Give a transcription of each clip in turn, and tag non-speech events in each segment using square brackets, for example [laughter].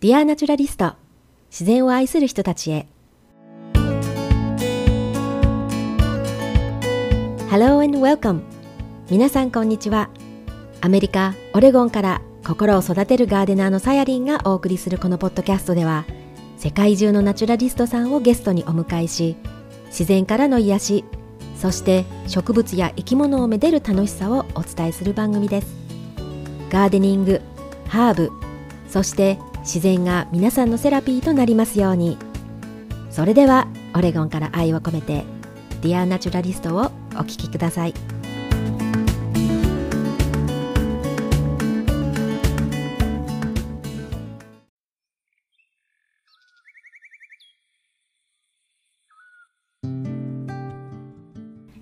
Dear Naturalist 自然を愛する人たちへ。Hello and welcome 皆さんこんにちは。アメリカ・オレゴンから心を育てるガーデナーのさやりんがお送りするこのポッドキャストでは世界中のナチュラリストさんをゲストにお迎えし自然からの癒しそして植物や生き物をめでる楽しさをお伝えする番組です。ガーデニングハーブそして自然が皆さんのセラピーとなりますように。それではオレゴンから愛を込めて Dear Naturalist をお聴きください。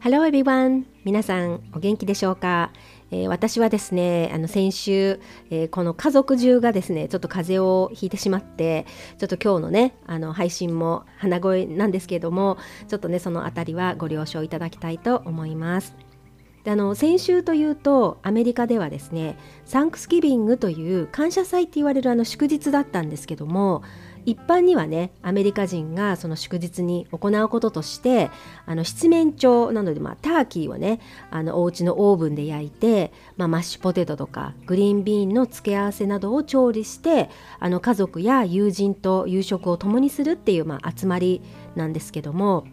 Hello everyone! 皆さんお元気でしょうか、えー、私はですねあの先週、えー、この家族中がですねちょっと風邪をひいてしまってちょっと今日のねあの配信も鼻声なんですけれどもちょっとねそのあたりはご了承いただきたいと思いますであの先週というとアメリカではですねサンクスギビングという感謝祭って言われるあの祝日だったんですけども一般にはねアメリカ人がその祝日に行うこととしてあの七面鳥なので、まあ、ターキーをねあのお家のオーブンで焼いて、まあ、マッシュポテトとかグリーンビーンの付け合わせなどを調理してあの家族や友人と夕食を共にするっていう、まあ、集まりなんですけども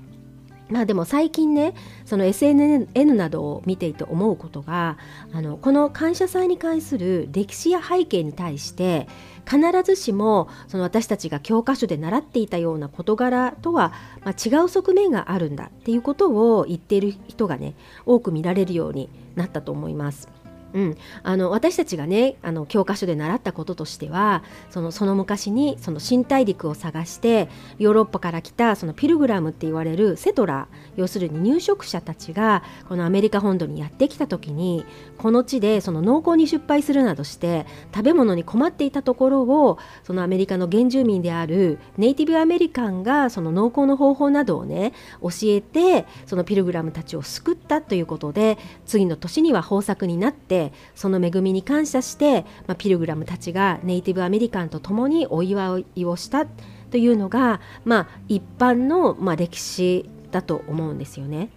まあでも最近ねその SNN などを見ていて思うことがあのこの感謝祭に関する歴史や背景に対して必ずしもその私たちが教科書で習っていたような事柄とは、ま、違う側面があるんだっていうことを言っている人がね多く見られるようになったと思います。うん、あの私たちがねあの教科書で習ったこととしてはそのその昔にその新大陸を探してヨーロッパから来たそのピルグラムって言われるセトラ要するに入植者たちがこのアメリカ本土にやってきた時にこの地でその農耕に失敗するなどして食べ物に困っていたところをそのアメリカの原住民であるネイティブアメリカンがその農耕の方法などをね教えてそのピルグラムたちを救ったということで次の年には豊作になってその恵みに感謝して、まあ、ピルグラムたちがネイティブアメリカンと共にお祝いをしたというのが、まあ、一般の、まあ、歴史だと思うんですよね。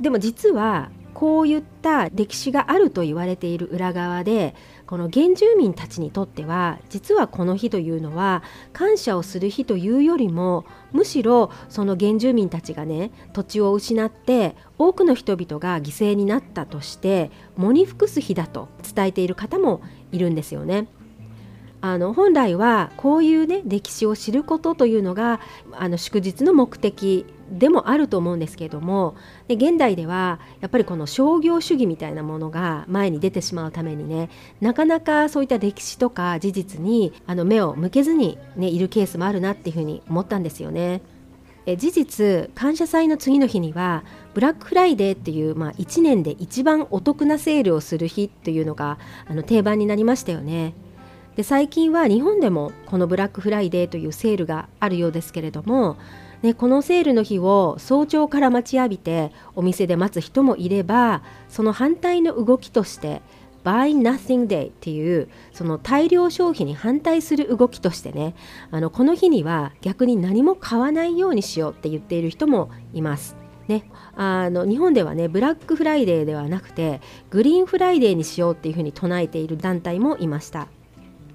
でも実はこういった歴史があると言われている裏側でこの原住民たちにとっては実はこの日というのは感謝をする日というよりもむしろその原住民たちがね土地を失って多くの人々が犠牲になったとして喪に服す日だと伝えている方もいるんですよね。あの本来はこういうね歴史を知ることというのがあの祝日の目的でもあると思うんですけれどもで現代ではやっぱりこの商業主義みたいなものが前に出てしまうためにねなかなかそういった歴史とか事実にあの目を向けずに、ね、いるケースもあるなっていうふうに思ったんですよね。事実感謝祭の次の日にはブラックフライデーっていう、まあ、1年で一番お得なセールをする日っていうのがあの定番になりましたよね。で最近は日本でもこのブラックフライデーというセールがあるようですけれどもね、このセールの日を早朝から待ちわびてお店で待つ人もいればその反対の動きとして Buy Nothing Day っていうその大量消費に反対する動きとしてねあのこの日には逆に何も買わないようにしようって言っている人もいます。ね、あの日本ではねブラックフライデーではなくてグリーンフライデーにしようっていうふうに唱えている団体もいました。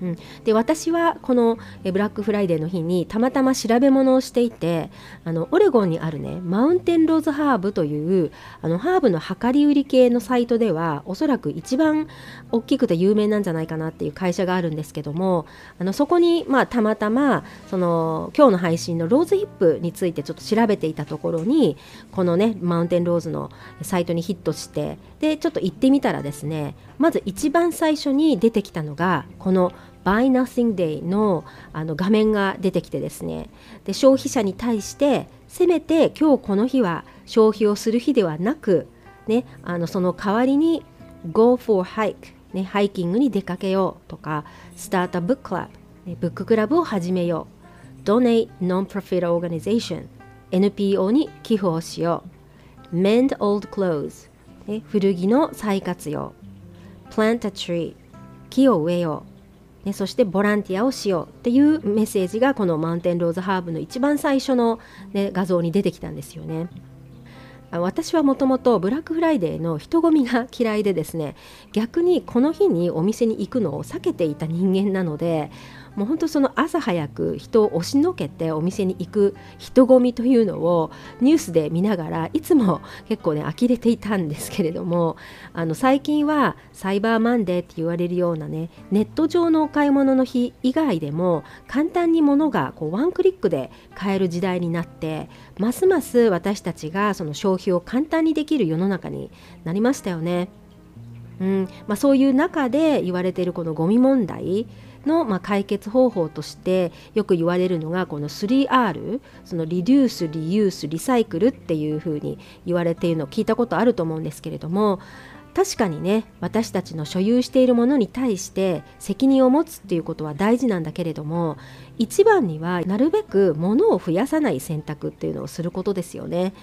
うん、で私はこのブラックフライデーの日にたまたま調べ物をしていてあのオレゴンにあるね Mountain Rose Herb というあのハーブの量り売り系のサイトではおそらく一番大きくて有名なんじゃないかなっていう会社があるんですけどもあのそこに、まあ、たまたまその今日の配信のローズヒップについてちょっと調べていたところにこのねマウンテンローズのサイトにヒットしてでちょっと行ってみたらですねまず一番最初に出てきたのがこの「Buy Nothing Day のあの画面が出てきてですね。で消費者に対してせめて今日この日は消費をする日ではなく、ね、あのその代わりに Go for hike、ね、ハイキングに出かけようとか Start a book club、ね、ブッククラブを始めよう。Donate Non-Profit Organization NPO に寄付をしよう。Mend Old Clothes、ね、古着の再活用。Plant a Tree 木を植えよう。ね、そしてボランティアをしようっていうメッセージがこのマウンテンローズハーブの一番最初の、ね、画像に出てきたんですよね。私はもともとブラックフライデーの人混みが嫌いでですね逆にこの日にお店に行くのを避けていた人間なのでもう本当その朝早く人を押しのけてお店に行く人混みというのをニュースで見ながらいつも結構ね呆れていたんですけれども [laughs] あの最近はサイバーマンデーって言われるようなねネット上のお買い物の日以外でも簡単に物がこうワンクリックで買える時代になってますます私たちがその消費を簡単にできる世の中になりましたよね。うんまあ、そういう中で言われているこのゴミ問題の、まあ、解決方法としてよく言われるのがこの 3R そのリデュースリユースリサイクルっていうふうに言われているのを聞いたことあると思うんですけれども確かにね私たちの所有しているものに対して責任を持つっていうことは大事なんだけれども一番にはなるべく物を増やさない選択っていうのをすることですよね。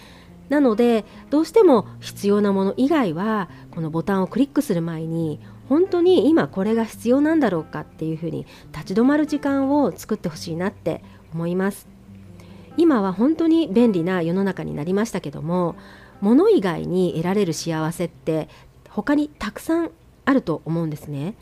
なのでどうしても必要なもの以外はこのボタンをクリックする前に本当に今これが必要なんだろうかっていうふうに立ち止まる時間を作ってほしいなって思います。今は本当に便利な世の中になりましたけども物以外に得られる幸せって他にたくさんあると思うんですね。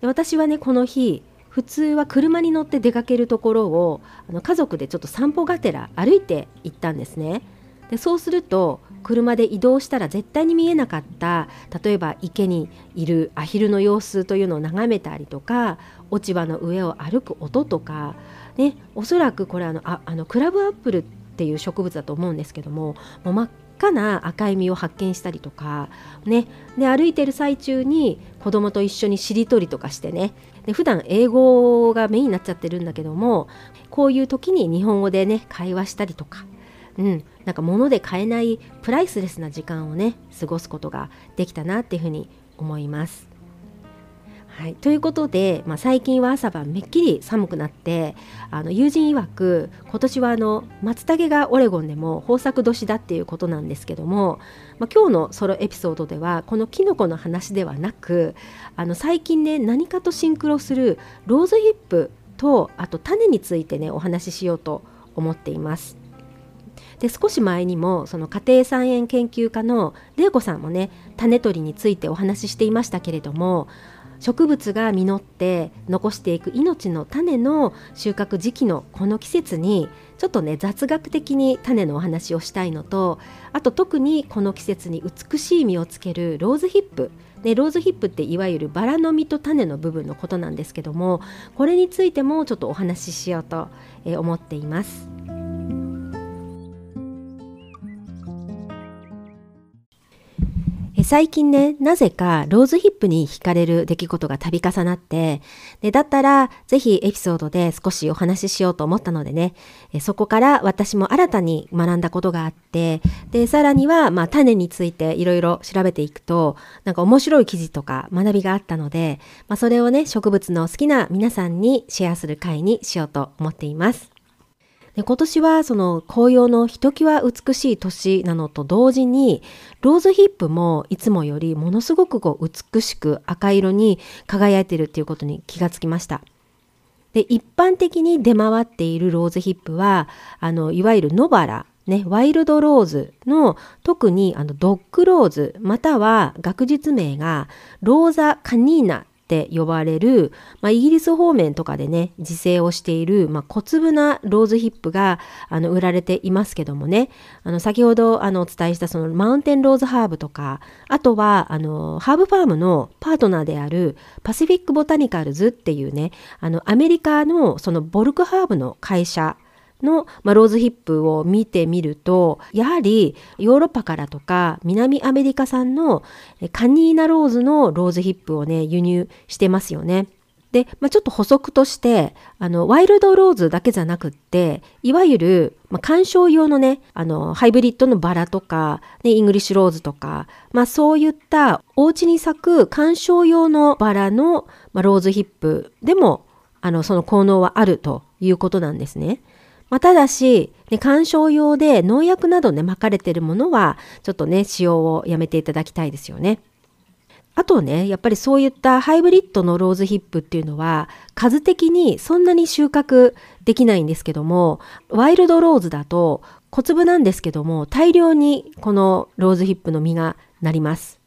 で私はねこの日普通は車に乗って出かけるところをあの家族でちょっと散歩がてら歩いて行ったんですね。でそうすると車で移動したら絶対に見えなかった。例えば池にいるアヒルの様子というのを眺めたりとか落ち葉の上を歩く音とか、ね、おそらくこれあのああのクラブアップルっていう植物だと思うんですけどももう真っ赤な赤い実を発見したりとか、ね、で歩いてる最中に子供と一緒にしりとりとかしてねで普段英語がメインになっちゃってるんだけどもこういう時に日本語でね会話したりとかうん、なんか物で買えないプライスレスな時間をね過ごすことができたなっていうふうに思います。はい、ということで、まあ、最近は朝晩めっきり寒くなってあの友人曰く今年はあの松茸がオレゴンでも豊作年だっていうことなんですけども、まあ、今日のソロエピソードではこのキノコの話ではなくあの最近ね何かとシンクロするローズヒップとあと種についてねお話ししようと思っています。で少し前にもその家庭菜園研究家の玲子さんもね種取りについてお話ししていましたけれども植物が実って残していく命の種の収穫時期のこの季節にちょっとね雑学的に種のお話をしたいのとあと特にこの季節に美しい実をつけるローズヒップでローズヒップっていわゆるバラの実と種の部分のことなんですけどもこれについてもちょっとお話ししようと思っています。最近ね、なぜかローズヒップに惹かれる出来事が度重なって、でだったらぜひエピソードで少しお話ししようと思ったのでね、そこから私も新たに学んだことがあって、で、さらには、まあ、種についていろいろ調べていくと、なんか面白い記事とか学びがあったので、まあ、それをね、植物の好きな皆さんにシェアする回にしようと思っています。で今年はその紅葉のひときわ美しい年なのと同時にローズヒップもいつもよりものすごくこう美しく赤色に輝いているっていうことに気がつきました。で一般的に出回っているローズヒップはあのいわゆる野バラね、ワイルドローズの特にあのドッグローズまたは学術名がローザ・カニーナって呼ばれる、まあ、イギリス方面とかでね自生をしている、まあ、小粒なローズヒップがあの売られていますけどもね。あの先ほどあのお伝えしたそのマウンテンローズハーブとかあとはあのハーブファームのパートナーである Pacific Botanicals っていうねあのアメリカのその bulk herb の会社の、まあ、ローズヒップを見てみるとやはりヨーロッパからとか南アメリカ産のカニーナローズのローズヒップをね輸入してますよね。で、まあ、ちょっと補足としてあのワイルドローズだけじゃなくっていわゆる、まあ、観賞用のねあのハイブリッドのバラとか、ね、イングリッシュローズとか、まあ、そういったお家に咲く観賞用のバラの、まあ、ローズヒップでもあのその効能はあるということなんですね。まあ、ただし、ね、鑑賞用で農薬などね、まかれてるものは、ちょっとね、使用をやめていただきたいですよね。あとねやっぱりそういったハイブリッドのローズヒップっていうのは数的にそんなに収穫できないんですけどもワイルドローズだと小粒なんですけども大量にこのローズヒップの実がなります。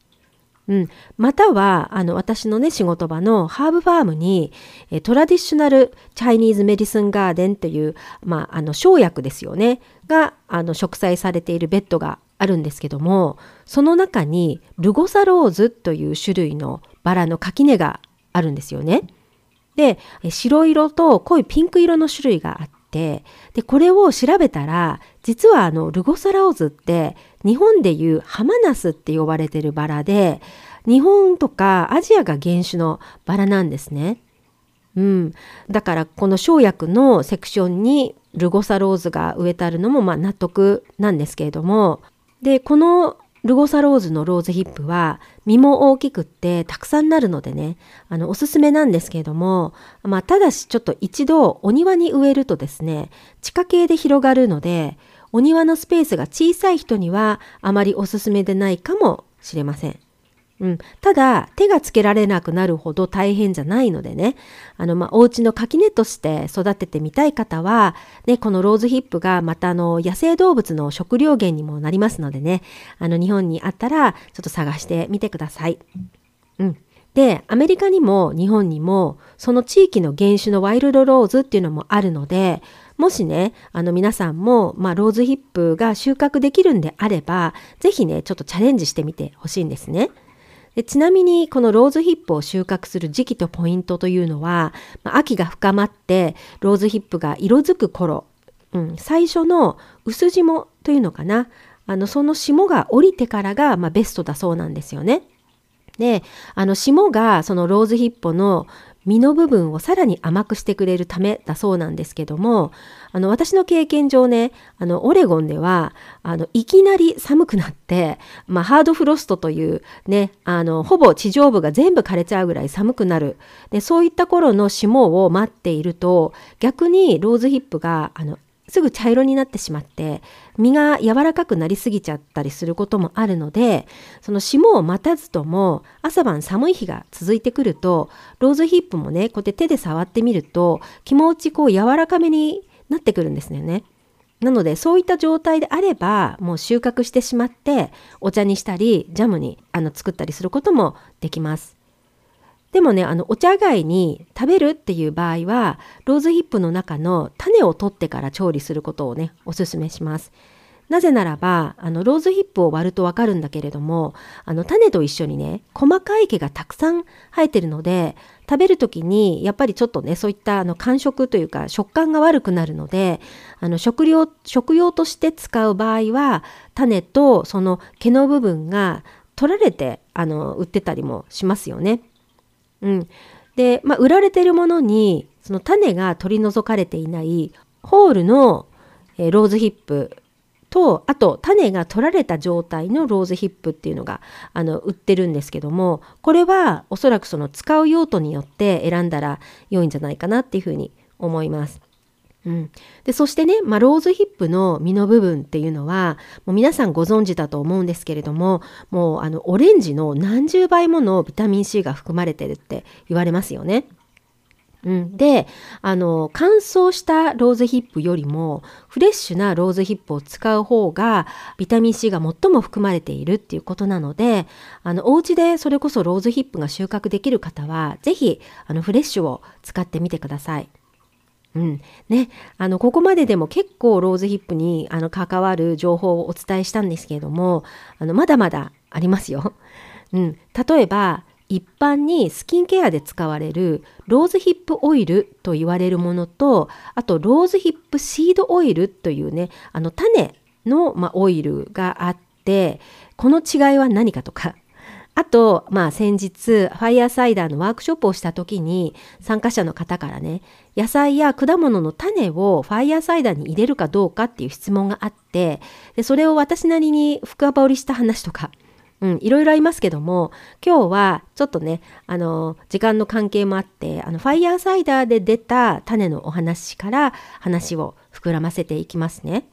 うん、またはあの私のね仕事場のハーブファームにえ Traditional Chinese Medicine Garden という、まあ、あの生薬ですよねがあの植栽されているベッドがあるんですけどもその中にルゴサローズという種類のバラの垣根があるんですよね。で白色と濃いピンク色の種類があってでこれを調べたら実はあのルゴサローズって日本でいうハマナスって呼ばれてるバラで日本とかアジアが原種のバラなんですね。うん、だからこの生薬のセクションにルゴサローズが植えてあるのもま納得なんですけれども。でこのルゴサローズのローズヒップは実も大きくってたくさんなるのでね。あのおすすめなんですけれども、まあ、ただしちょっと一度お庭に植えるとですね地下茎で広がるのでお庭のスペースが小さい人にはあまりおすすめでないかもしれません。うん、ただ手がつけられなくなるほど大変じゃないのでねあの、まあ、お家の垣根として育ててみたい方は、ね、このローズヒップがまたあの野生動物の食料源にもなりますのでねあの日本にあったらちょっと探してみてください。うん、でアメリカにも日本にもその地域の原種のワイルドローズっていうのもあるのでもしねあの皆さんも、まあ、ローズヒップが収穫できるんであれば是非ねちょっとチャレンジしてみてほしいんですね。でちなみにこのローズヒップを収穫する時期とポイントというのは、まあ、秋が深まってローズヒップが色づく頃、うん、最初の薄霜というのかなあのその霜が降りてからが、まあ、ベストだそうなんですよね。であの霜がそのローズヒップの実の部分をさらに甘くしてくれるためだそうなんですけどもあの私の経験上ねあのオレゴンではあのいきなり寒くなって、まあ、ハードフロストというねあのほぼ地上部が全部枯れちゃうぐらい寒くなる。でそういった頃の霜を待っていると逆にローズヒップがあのすぐ茶色になってしまって身が柔らかくなりすぎちゃったりすることもあるのでその霜を待たずとも朝晩寒い日が続いてくるとローズヒップもねこうやって手で触ってみると気持ちこう柔らかめになってくるんですよね。なのでそういった状態であればもう収穫してしまってお茶にしたりジャムにあの作ったりすることもできます。でもねあのお茶貝に食べるっていう場合はローズヒップの中の種を取ってから調理することをねおすすめします。なぜならばあのローズヒップを割るとわかるんだけれどもあの種と一緒にね細かい毛がたくさん生えてるので食べる時にやっぱりちょっとねそういったあの感触というか食感が悪くなるのであの食料食用として使う場合は種とその毛の部分が取られてあの売ってたりもしますよね。うん、で、まあ、売られてるものにその種が取り除かれていないホールの、えー、ローズヒップとあと種が取られた状態のローズヒップっていうのがあの売ってるんですけどもこれはおそらくその使う用途によって選んだら良いんじゃないかなっていうふうに思います。うん、でそしてね、まあ、ローズヒップの実の部分っていうのはもう皆さんご存知だと思うんですけれどももうあのオレンジの何十倍ものビタミン C が含まれてるって言われますよね。うん、であの乾燥したローズヒップよりもフレッシュなローズヒップを使う方がビタミン C が最も含まれているっていうことなのであのお家でそれこそローズヒップが収穫できる方は是非フレッシュを使ってみてください。うん。ね、あのここまででも結構ローズヒップにあの関わる情報をお伝えしたんですけれどもあのまだまだありますよ。うん、例えば一般にスキンケアで使われるローズヒップオイルと言われるものとあとローズヒップシードオイルというねあの種の、まオイルがあってこの違いは何かとかあと、まあ先日、ファイヤーサイダーのワークショップをした時に、参加者の方からね、野菜や果物の種をファイヤーサイダーに入れるかどうかっていう質問があって、でそれを私なりに深掘りした話とか、うん、いろいろありますけども、今日はちょっとね、あの、時間の関係もあって、あの、ファイヤーサイダーで出た種のお話から話を膨らませていきますね。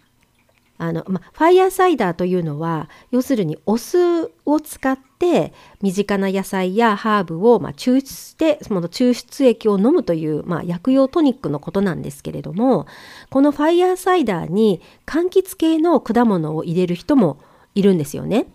あの、ま、ファイヤーサイダーというのは、要するにお酢を使ってって身近な野菜やハーブをま抽出してその抽出液を飲むというまあ薬用トニックのことなんですけれどもこのファイヤーサイダーに柑橘系の果物を入れる人もいるんですよね。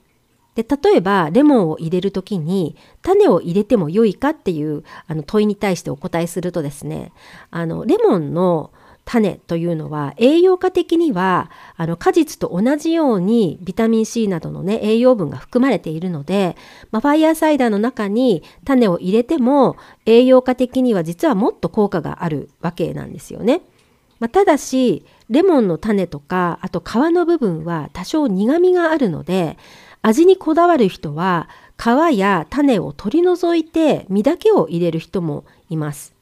で例えばレモンを入れる時に種を入れても良いかっていうあの問いに対してお答えするとですねあのレモンの種というのは栄養価的にはあの果実と同じようにビタミン C などのね栄養分が含まれているので、まあ、ファイヤーサイダーの中に種を入れても栄養価的には実はもっと効果があるわけなんですよね。まあ、ただしレモンの種とかあと皮の部分は多少苦みがあるので味にこだわる人は皮や種を取り除いて実だけを入れる人もいます。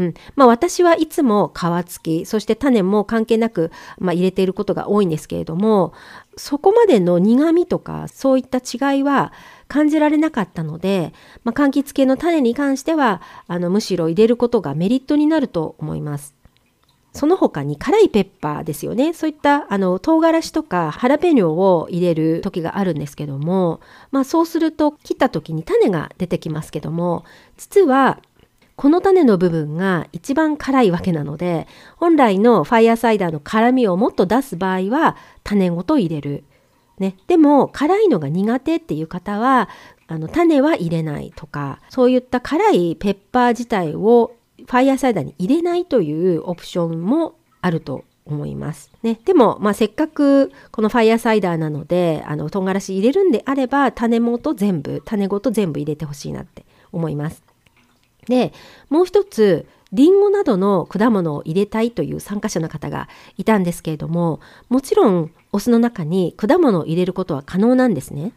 うんまあ、私はいつも皮付きそして種も関係なく、まあ、入れていることが多いんですけれどもそこまでの苦みとかそういった違いは感じられなかったので、まあ、柑橘系の種に関してはあのむしろ入れることがメリットになると思います。その他に辛いペッパーですよね。そういったあの唐辛子とかハラペニョを入れる時があるんですけども、まあそうすると切った時に種が出てきますけども、実はこの種の部分が一番辛いわけなので、本来のファイヤーサイダーの辛みをもっと出す場合は種ごと入れる。ね、でも辛いのが苦手っていう方はあの種は入れないとかそういった辛いペッパー自体をファイヤーサイダーに入れないというオプションもあると思います。ね、でも、まあ、せっかくこのファイヤーサイダーなのであの唐辛子入れるんであれば種元全部種ごと全部入れてほしいなって思います。でもう一つリンゴなどの果物を入れたいという参加者の方がいたんですけれどももちろんお酢の中に果物を入れることは可能なんですね。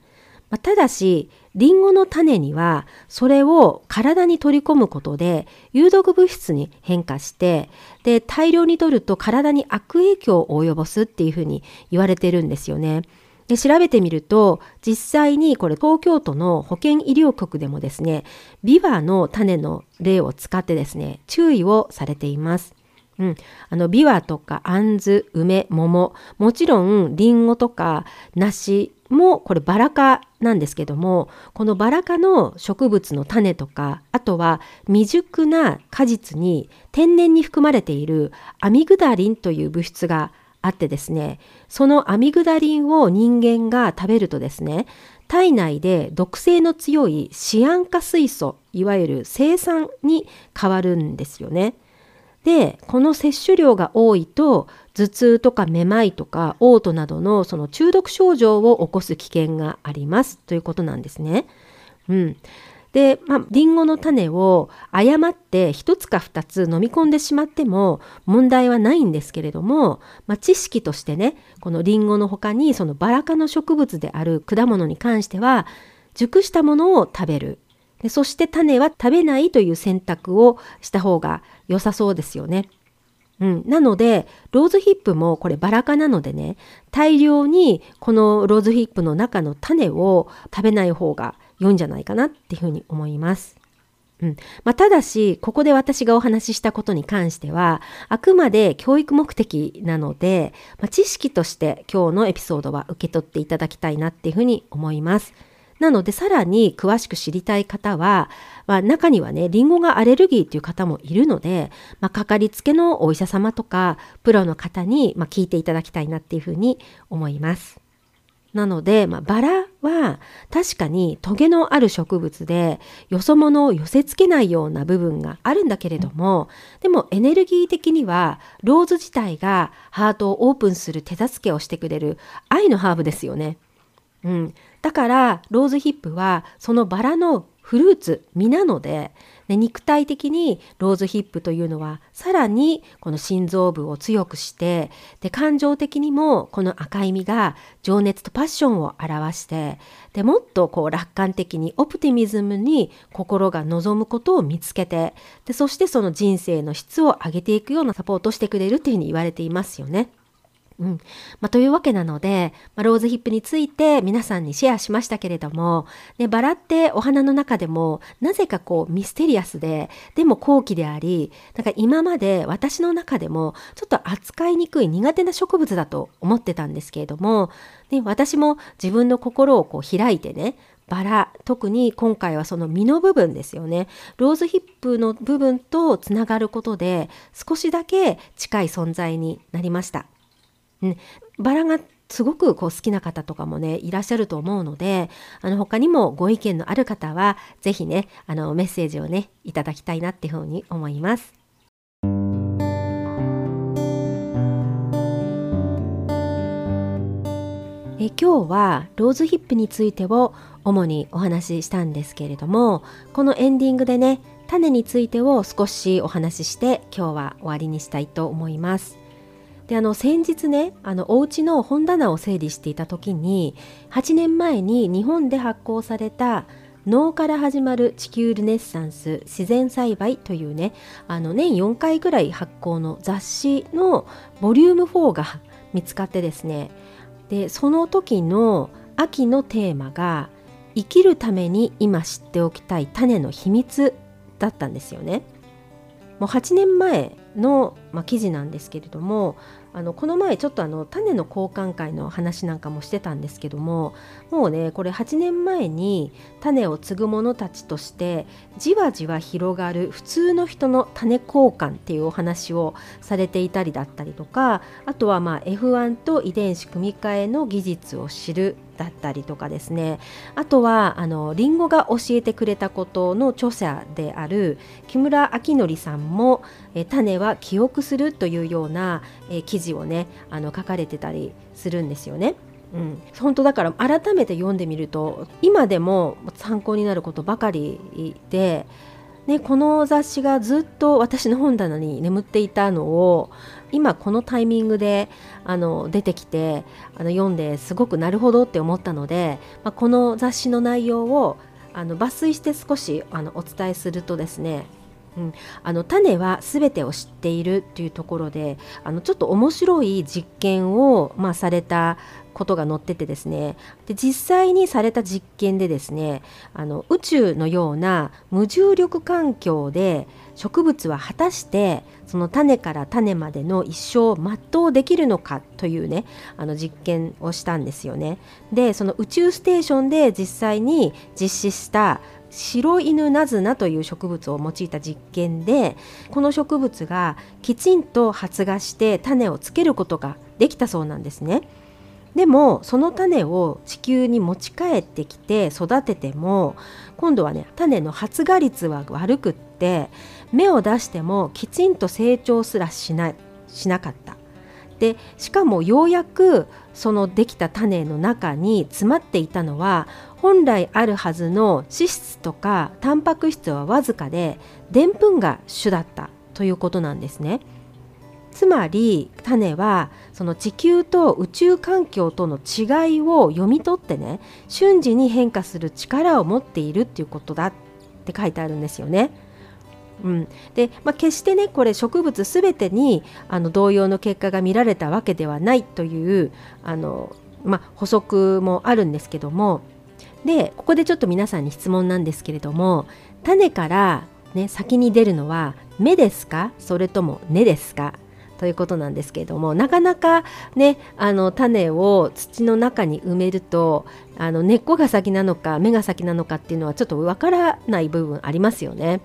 まあ、ただしリンゴの種にはそれを体に取り込むことで有毒物質に変化してで大量に取ると体に悪影響を及ぼすっていうふうに言われてるんですよね。で調べてみると実際にこれ東京都の保健医療局でもですねビワの種の例を使ってですね注意をされています。うん、あのビワとかあんず梅桃もちろんりんごとか梨もこれバラ科なんですけどもこのバラ科の植物の種とかあとは未熟な果実に天然に含まれているアミグダリンという物質があってですねそのアミグダリンを人間が食べるとですね体内で毒性の強いシアン化水素いわゆる生酸に変わるんですよね。でこの摂取量が多いと頭痛とかめまいとか嘔吐などのその中毒症状を起こす危険がありますということなんですね。うん、で、まあ、リンゴの種を誤って1つか2つ飲み込んでしまっても問題はないんですけれども、まあ、知識としてねこのリンゴの他にそのバラ科の植物である果物に関しては熟したものを食べるでそして種は食べないという選択をした方が良さそうですよね。うん、なのでローズヒップもこれバラ科なのでね大量にこのローズヒップの中の種を食べない方が良いんじゃないかなっていうふうに思います。うんまあ、ただしここで私がお話ししたことに関してはあくまで教育目的なので、まあ、知識として今日のエピソードは受け取っていただきたいなっていうふうに思います。なのでさらに詳しく知りたい方は、まあ、中にはねりんごがアレルギーという方もいるので、まあ、かかりつけのお医者様とかプロの方に、まあ、聞いていただきたいなっていうふうに思います。なので、まあ、バラは確かにトゲのある植物でよそ者を寄せつけないような部分があるんだけれどもでもエネルギー的にはローズ自体がハートをオープンする手助けをしてくれる愛のハーブですよね。うん、だからローズヒップはそのバラのフルーツ実なので、ね、肉体的にローズヒップというのはさらにこの心臓部を強くしてで感情的にもこの赤い実が情熱とパッションを表してでもっとこう楽観的にオプティミズムに心が望むことを見つけてでそしてその人生の質を上げていくようなサポートしてくれるというふうに言われていますよね。うんまあ、というわけなので、まあ、ローズヒップについて皆さんにシェアしましたけれども、ね、バラってお花の中でもなぜかこうミステリアスででも高貴でありなんか今まで私の中でもちょっと扱いにくい苦手な植物だと思ってたんですけれども、ね、私も自分の心をこう開いてねバラ特に今回はその実の部分ですよねローズヒップの部分とつながることで少しだけ近い存在になりました。うん、バラがすごくこう好きな方とかもねいらっしゃると思うのであの他にもご意見のある方は是非ねあのメッセージをねいただきたいなっていうふうに思います。え今日はローズヒップについてを主にお話ししたんですけれどもこのエンディングでね種についてを少しお話しして今日は終わりにしたいと思います。であの先日ねあのお家の本棚を整理していた時に8年前に日本で発行された脳から始まる地球ルネッサンス自然栽培というねあの年4回ぐらい発行の雑誌のボリューム4が見つかってですねでその時の秋のテーマが生きるために今知っておきたい種の秘密だったんですよね。もう8年前の、まあ、記事なんですけれどもあのこの前ちょっとあの種の交換会の話なんかもしてたんですけどももうねこれ8年前に種を継ぐ者たちとしてじわじわ広がる普通の人の種交換っていうお話をされていたりだったりとかあとはまあ F1 と遺伝子組み換えの技術を知るだったりとかですねあとはあのリンゴが教えてくれたことの著者である木村明則さんも「え種は記憶する」というような、え記事をねあの書かれてたりするんですよね。うん、本当だから改めて読んでみると今でも参考になることばかりで、ね、この雑誌がずっと私の本棚に眠っていたのを今このタイミングであの出てきてあの読んですごくなるほどって思ったので、まあ、この雑誌の内容をあの抜粋して少しあのお伝えするとですねうん、あの種は全てを知っているというところであのちょっと面白い実験を、まあ、されたことが載っててですねで実際にされた実験でですねあの宇宙のような無重力環境で植物は果たしてその種から種までの一生を全うできるのかというねあの実験をしたんですよね。でその宇宙ステーションで実際に実施した白犬ナズナという植物を用いた実験でこの植物がきちんと発芽して種をつけることができたそうなんですね。でもその種を地球に持ち帰ってきて育てても今度はね種の発芽率は悪くって芽を出してもきちんと成長すらしないしなかった。でしかもようやくそのできた種の中に詰まっていたのは本来あるはずの脂質とかタンパク質はわずかででんぷんが主だったということなんですね。つまり種はその地球と宇宙環境との違いを読み取ってね瞬時に変化する力を持っているっていうことだって書いてあるんですよね。うん、で、まあ、決してねこれ植物全てにあの同様の結果が見られたわけではないというあの、まあ、補足もあるんですけどもでここでちょっと皆さんに質問なんですけれども種から、ね、先に出るのは芽ですか？それとも根ですか？ということなんですけれどもなかなかねあの種を土の中に埋めるとあの根っこが先なのか芽が先なのかっていうのはちょっとわからない部分ありますよね。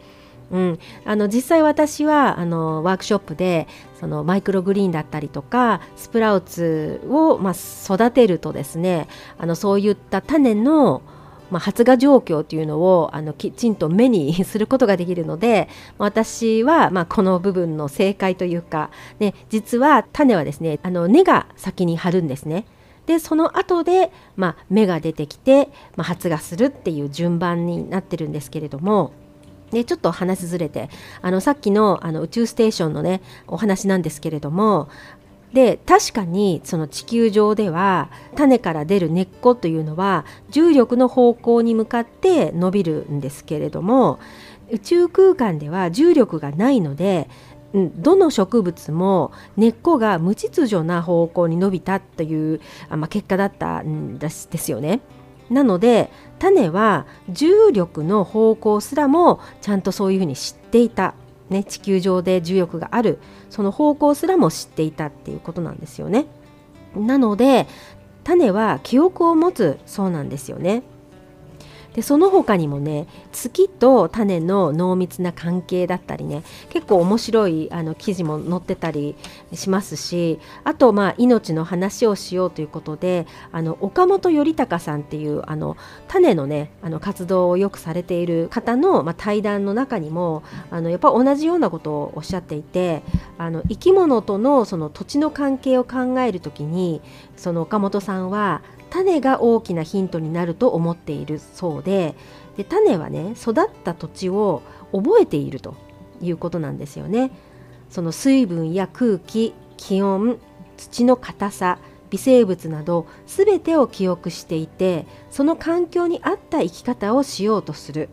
うん、あの実際私はあのワークショップでそのマイクログリーンだったりとかスプラウツを、まあ、育てるとですねあのそういった種の、まあ、発芽状況というのをあのきちんと目に [laughs] することができるので私は、まあ、この部分の正解というか、ね、実は種はですねあの根が先に張るんですね。でその後で、まあ、芽が出てきて、まあ、発芽するっていう順番になってるんですけれどもでちょっと話ずれてあのさっきのあの宇宙ステーションのねお話なんですけれどもで確かにその地球上では種から出る根っこというのは重力の方向に向かって伸びるんですけれども宇宙空間では重力がないのでどの植物も根っこが無秩序な方向に伸びたという、まあ、結果だったんですよね。なので種は重力の方向すらもちゃんとそういうふうに知っていた、ね、地球上で重力があるその方向すらも知っていたっていうことなんですよね。なので種は記憶を持つそうなんですよね。でその他にもね月と種の濃密な関係だったりね結構面白いあの記事も載ってたりしますしあとまあ命の話をしようということであの岡本頼孝さんっていうあの種のねあの活動をよくされている方の、まあ、対談の中にもあのやっぱ同じようなことをおっしゃっていてあの生き物とのその土地の関係を考える時にその岡本さんは種が大きなヒントになると思っているそうでで種はね育った土地を覚えているということなんですよね。その水分や空気気温土の硬さ微生物など全てを記憶していてその環境に合った生き方をしようとする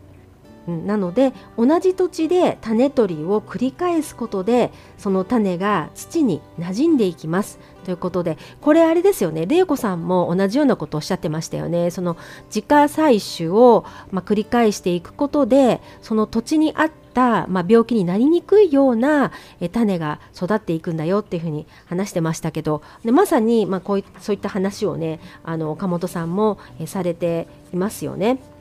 なので同じ土地で種取りを繰り返すことでその種が土に馴染んでいきます。ということでこれあれですよね。玲子さんも同じようなことをおっしゃってましたよね。その自家採取を、ま、繰り返していくことでその土地に合った、ま、病気になりにくいようなえ種が育っていくんだよっていうふうに話してましたけどでまさに、ま、こういそういった話をねあの岡本さんもえされていますよね。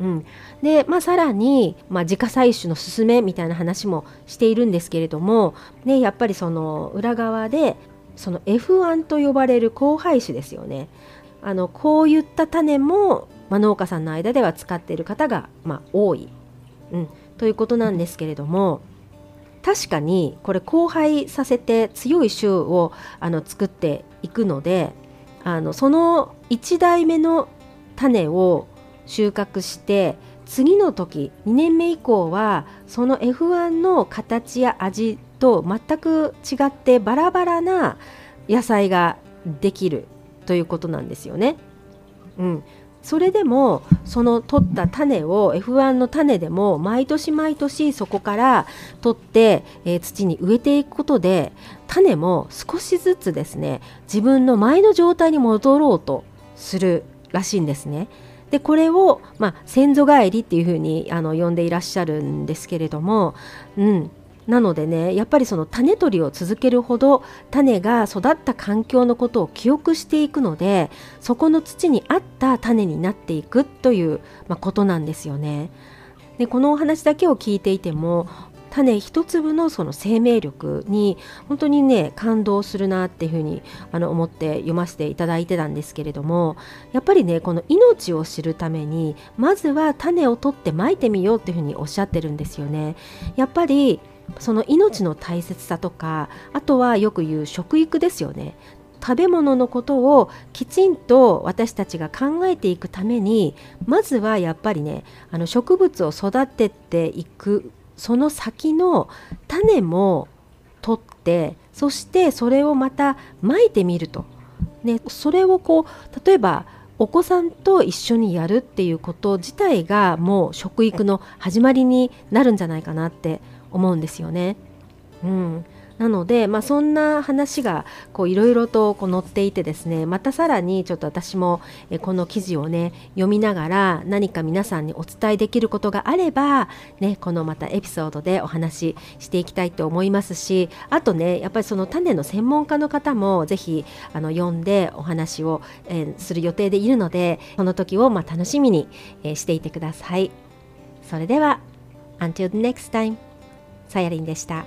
うん、で、まあ、さらに、まあ、自家採取の勧めみたいな話もしているんですけれども、ね、やっぱりその裏側でその F1 と呼ばれる交配種ですよね。あのこういった種も、まあ、農家さんの間では使っている方が、まあ、多い、うん、ということなんですけれども確かにこれ交配させて強い種をあの作っていくのであのその1代目の種を収穫して次の時2年目以降はその F1 の形や味と全く違ってバラバラな野菜ができるということなんですよね。うん、それでもその取った種を F1 の種でも毎年毎年そこから取って、えー、土に植えていくことで種も少しずつですね自分の前の状態に戻ろうとするらしいんですね。でこれを、まあ、先祖返りっていうふうにあの呼んでいらっしゃるんですけれども、うん、なのでねやっぱりその種取りを続けるほど種が育った環境のことを記憶していくのでそこの土に合った種になっていくという、まあ、ことなんですよね。でこのお話だけを聞いていても種一粒のその生命力に本当にね感動するなっていうふうにあの思って読ませていただいてたんですけれどもやっぱりねこの命を知るためにまずは種を取ってまいてみようっていうふうにおっしゃってるんですよね。やっぱりその命の大切さとかあとはよく言う食育ですよね食べ物のことをきちんと私たちが考えていくためにまずはやっぱりねあの植物を育てていくその先の種も取ってそしてそれをまたまいてみると、ね、それをこう例えばお子さんと一緒にやるっていうこと自体がもう食育の始まりになるんじゃないかなって思うんですよね。うん、なので、まあ、そんな話がいろいろとこう載っていてですねまたさらにちょっと私もこの記事をね読みながら何か皆さんにお伝えできることがあれば、ね、このまたエピソードでお話ししていきたいと思いますしあとねやっぱりその種の専門家の方もぜひあの読んでお話を、えー、する予定でいるのでその時をまあ楽しみに、えー、していてください。それでは Until the next time さやりんでした。